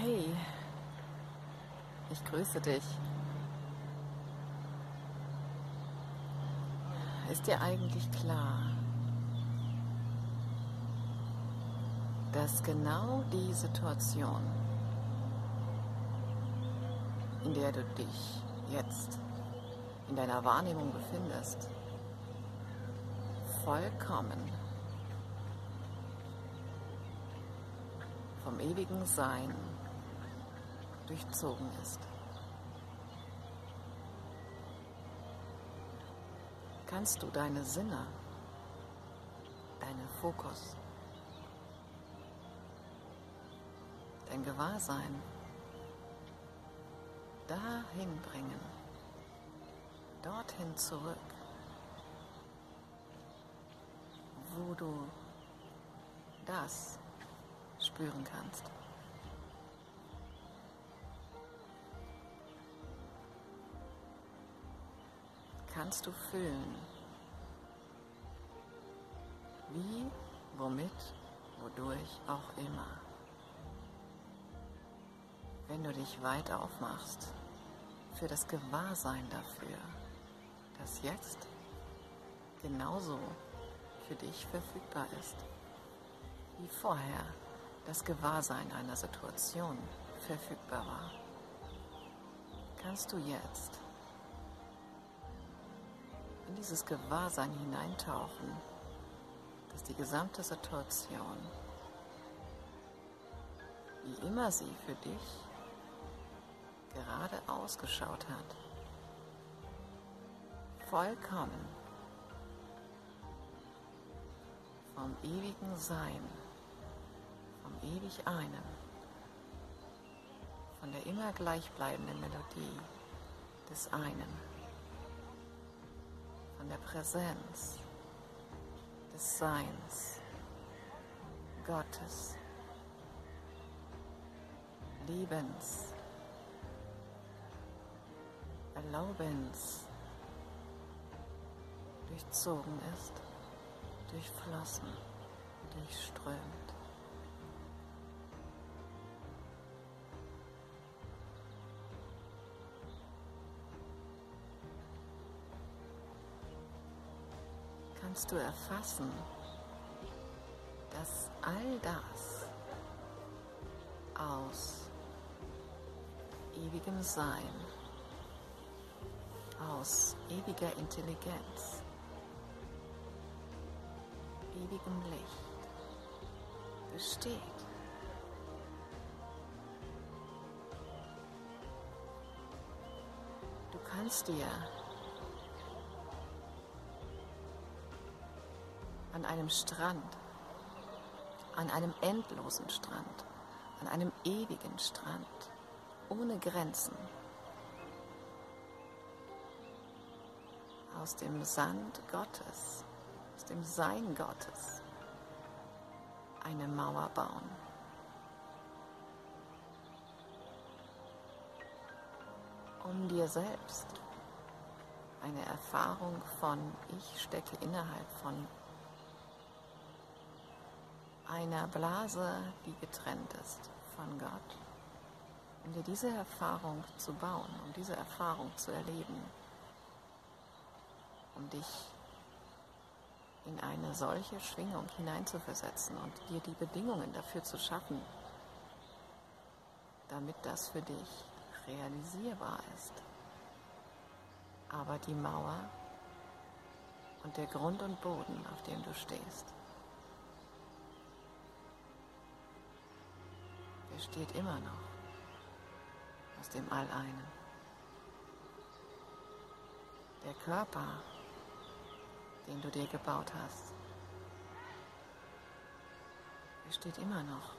Hey, ich grüße dich. Ist dir eigentlich klar, dass genau die Situation, in der du dich jetzt in deiner Wahrnehmung befindest, vollkommen vom ewigen Sein durchzogen ist. Kannst du deine Sinne, deinen Fokus, dein Gewahrsein dahin bringen, dorthin zurück, wo du das spüren kannst. Kannst du fühlen, wie, womit, wodurch auch immer. Wenn du dich weit aufmachst für das Gewahrsein dafür, das jetzt genauso für dich verfügbar ist wie vorher das Gewahrsein einer Situation verfügbar war, kannst du jetzt in dieses Gewahrsein hineintauchen, dass die gesamte Situation, wie immer sie für dich gerade ausgeschaut hat, vollkommen vom ewigen Sein vom ewig einen, von der immer gleichbleibenden Melodie des einen, der Präsenz des Seins Gottes, Liebens, Erlaubens durchzogen ist, durchflossen, durchströmt. Kannst du erfassen, dass all das aus ewigem Sein, aus ewiger Intelligenz, ewigem Licht besteht. Du kannst dir an einem Strand, an einem endlosen Strand, an einem ewigen Strand, ohne Grenzen, aus dem Sand Gottes, aus dem Sein Gottes, eine Mauer bauen. Um dir selbst eine Erfahrung von Ich stecke innerhalb von einer Blase, die getrennt ist von Gott. Um dir diese Erfahrung zu bauen, um diese Erfahrung zu erleben, um dich in eine solche Schwingung hineinzuversetzen und dir die Bedingungen dafür zu schaffen, damit das für dich realisierbar ist. Aber die Mauer und der Grund und Boden, auf dem du stehst, besteht immer noch aus dem All-Einen. Der Körper, den du dir gebaut hast, besteht immer noch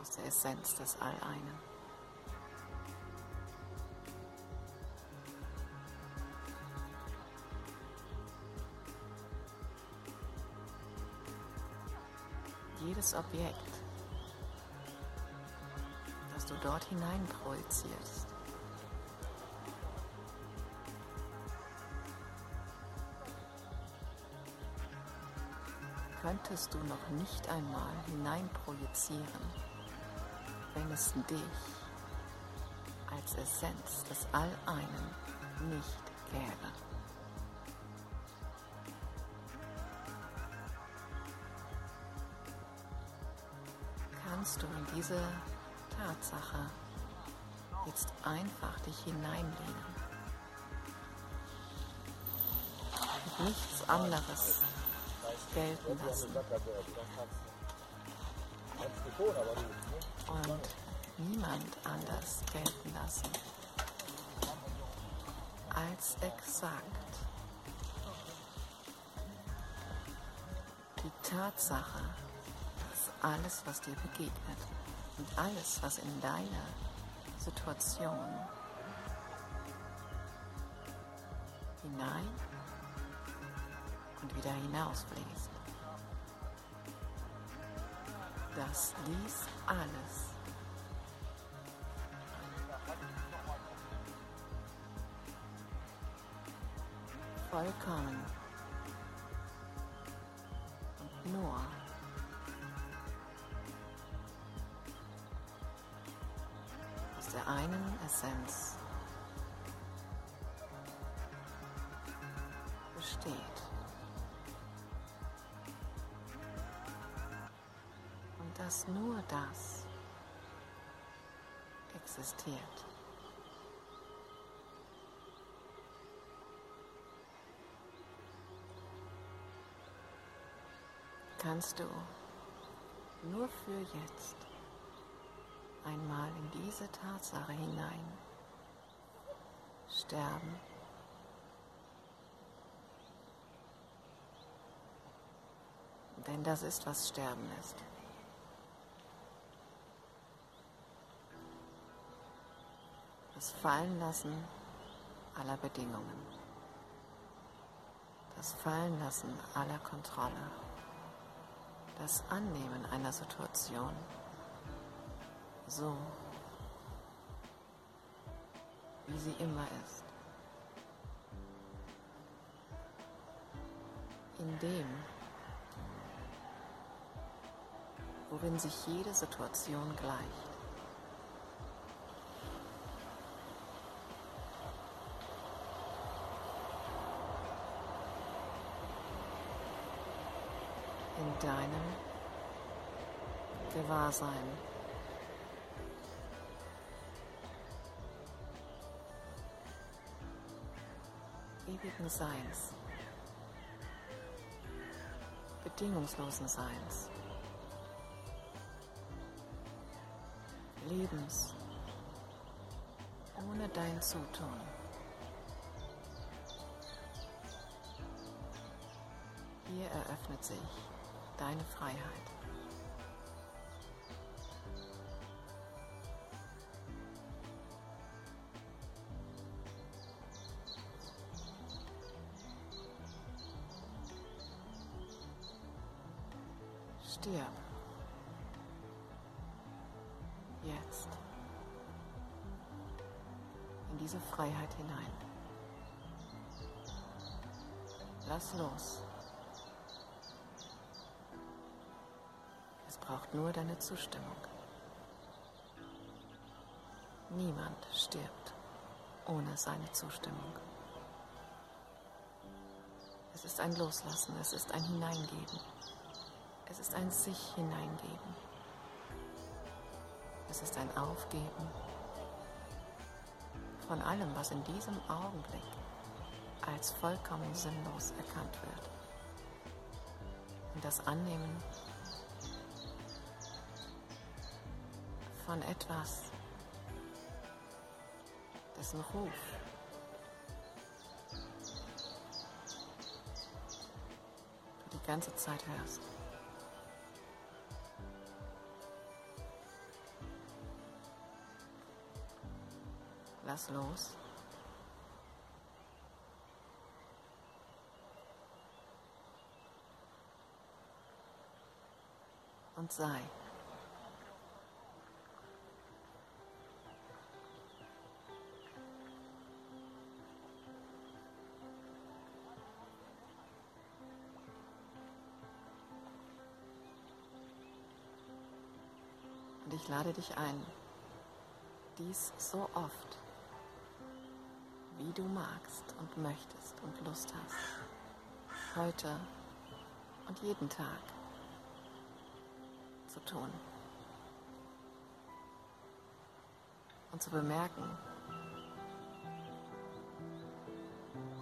aus der Essenz des All-Einen. Jedes Objekt dort hinein projizierst. Könntest du noch nicht einmal hinein projizieren wenn es dich als Essenz des All-Einen nicht gäbe. Kannst du in diese Tatsache. Jetzt einfach dich hineinlehnen und nichts anderes gelten lassen. Und niemand anders gelten lassen. Als exakt. Die Tatsache, dass alles, was dir begegnet und alles, was in deiner Situation hinein und wieder hinausfließt, dass dies alles vollkommen und nur der einen Essenz besteht. Und dass nur das existiert. kannst du nur für jetzt einmal in diese Tatsache hinein sterben. Denn das ist, was Sterben ist. Das Fallenlassen aller Bedingungen. Das Fallenlassen aller Kontrolle das Annehmen einer Situation so, wie sie immer ist. In dem, worin sich jede Situation gleicht. in deinem Gewahrsein. Ewigen Seins, bedingungslosen Seins, Lebens ohne dein Zutun. Hier eröffnet sich deine Freiheit. Stirb. Jetzt. In diese Freiheit hinein. Lass los. braucht nur deine Zustimmung. Niemand stirbt ohne seine Zustimmung. Es ist ein Loslassen, es ist ein Hineingeben, es ist ein sich hineingeben, es ist ein Aufgeben von allem, was in diesem Augenblick als vollkommen sinnlos erkannt wird. Und das Annehmen von etwas, dessen Ruf du die ganze Zeit hörst. Lass los. Und sei. Und ich lade dich ein, dies so oft, wie du magst und möchtest und Lust hast, heute und jeden Tag zu tun. Und zu bemerken,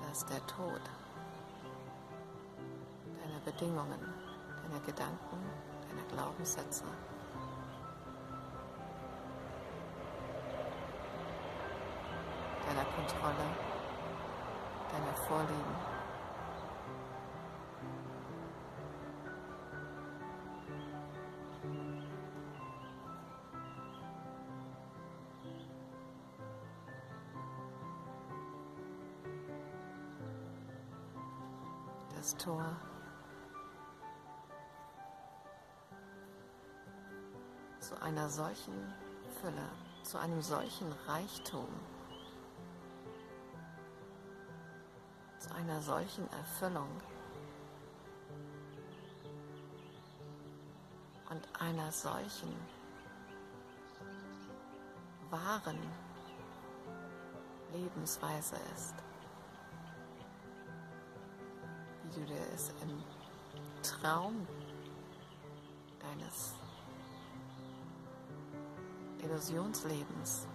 dass der Tod deiner Bedingungen, deiner Gedanken, deiner Glaubenssätze deiner Kontrolle, deiner Vorlieben. Das Tor zu einer solchen Fülle, zu einem solchen Reichtum einer solchen Erfüllung und einer solchen wahren Lebensweise ist, wie du dir es im Traum deines Illusionslebens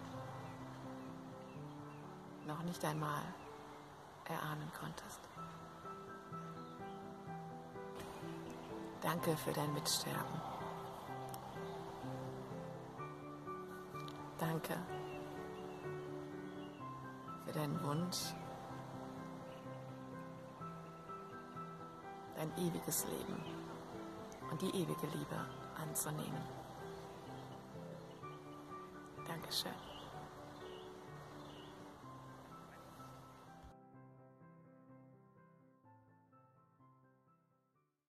noch nicht einmal erahnen konntest. Danke für dein Mitsterben. Danke für deinen Wunsch, dein ewiges Leben und die ewige Liebe anzunehmen. Dankeschön.